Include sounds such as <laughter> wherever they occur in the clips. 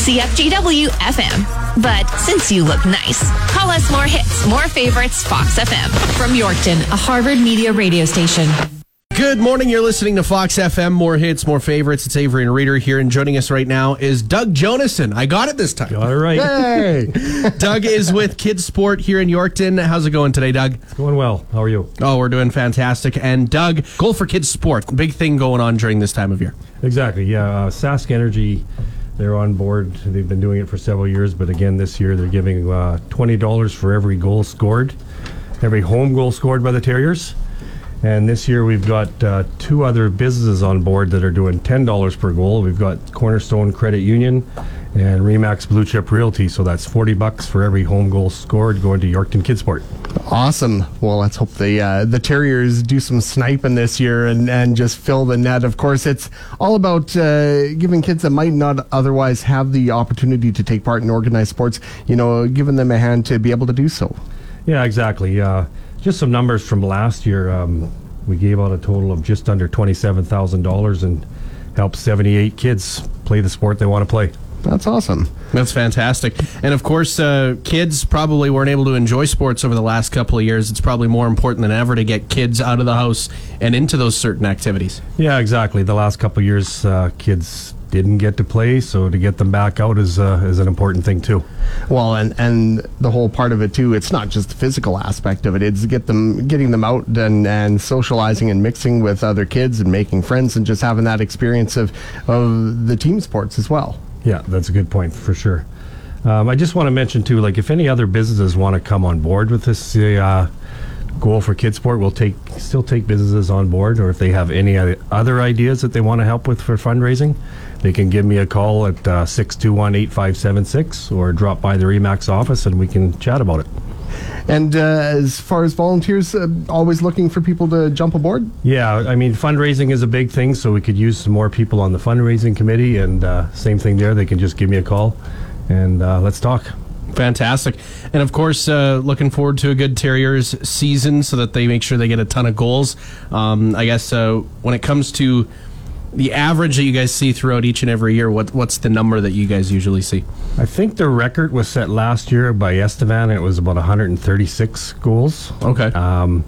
CFGW FM. But since you look nice, call us more hits, more favorites, Fox FM. From Yorkton, a Harvard Media radio station. Good morning. You're listening to Fox FM. More hits, more favorites. It's Avery and Reader here, and joining us right now is Doug Jonason. I got it this time. All right. Hey, <laughs> Doug is with Kids Sport here in Yorkton. How's it going today, Doug? It's going well. How are you? Oh, we're doing fantastic. And Doug, goal for Kids Sport, big thing going on during this time of year. Exactly. Yeah. Uh, Sask Energy, they're on board. They've been doing it for several years, but again this year they're giving uh, twenty dollars for every goal scored, every home goal scored by the Terriers. And this year we've got uh, two other businesses on board that are doing ten dollars per goal. We've got Cornerstone Credit Union and Remax Blue Chip Realty. So that's forty bucks for every home goal scored going to Yorkton Kidsport. Awesome. Well, let's hope the uh, the Terriers do some sniping this year and, and just fill the net. Of course, it's all about uh, giving kids that might not otherwise have the opportunity to take part in organized sports, you know, giving them a hand to be able to do so. Yeah, exactly. Uh, just some numbers from last year. Um, we gave out a total of just under twenty-seven thousand dollars and helped seventy-eight kids play the sport they want to play. That's awesome. That's fantastic. And of course, uh, kids probably weren't able to enjoy sports over the last couple of years. It's probably more important than ever to get kids out of the house and into those certain activities. Yeah, exactly. The last couple of years, uh, kids didn't get to play, so to get them back out is uh, is an important thing too. Well, and and the whole part of it too. It's not just the physical aspect of it. It's get them getting them out and and socializing and mixing with other kids and making friends and just having that experience of of the team sports as well. Yeah, that's a good point for sure. Um, I just want to mention too, like if any other businesses want to come on board with this uh, goal for Kidsport, we'll take still take businesses on board, or if they have any other ideas that they want to help with for fundraising, they can give me a call at uh, six two one eight five seven six, or drop by the Remax office and we can chat about it. And uh, as far as volunteers, uh, always looking for people to jump aboard? Yeah, I mean, fundraising is a big thing, so we could use some more people on the fundraising committee. And uh, same thing there, they can just give me a call and uh, let's talk. Fantastic. And of course, uh, looking forward to a good Terriers season so that they make sure they get a ton of goals. Um, I guess uh, when it comes to the average that you guys see throughout each and every year, what what's the number that you guys usually see? I think the record was set last year by Estevan. And it was about 136 goals. Okay. Um,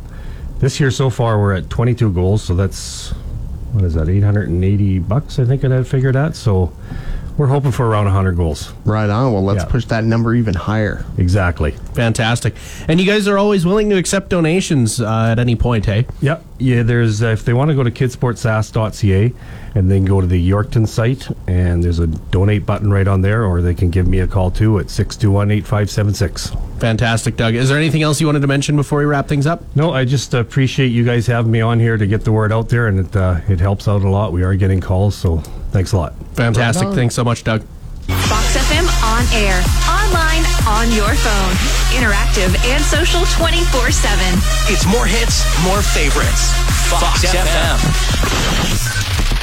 this year so far, we're at 22 goals, so that's what is that? 880 bucks, I think I had figured out. So we're hoping for around 100 goals. Right on. Well, let's Yeah. push that number even higher. Exactly. Fantastic. And you guys are always willing to accept donations uh, at any point, hey? Yep. Yeah, there's uh, if they want to go to kidsportsask.ca and then go to the Yorkton site and there's a donate button right on there or they can give me a call too at 621-8576. Fantastic, Doug. Is there anything else you wanted to mention before we wrap things up? No, I just appreciate you guys having me on here to get the word out there and it uh, it helps out a lot. We are getting calls, so thanks a lot. Fantastic. Right. Thanks so much, Doug. Fox FM on air, online, on your phone, interactive and social 24 7. It's more hits, more favorites. Fox, FM.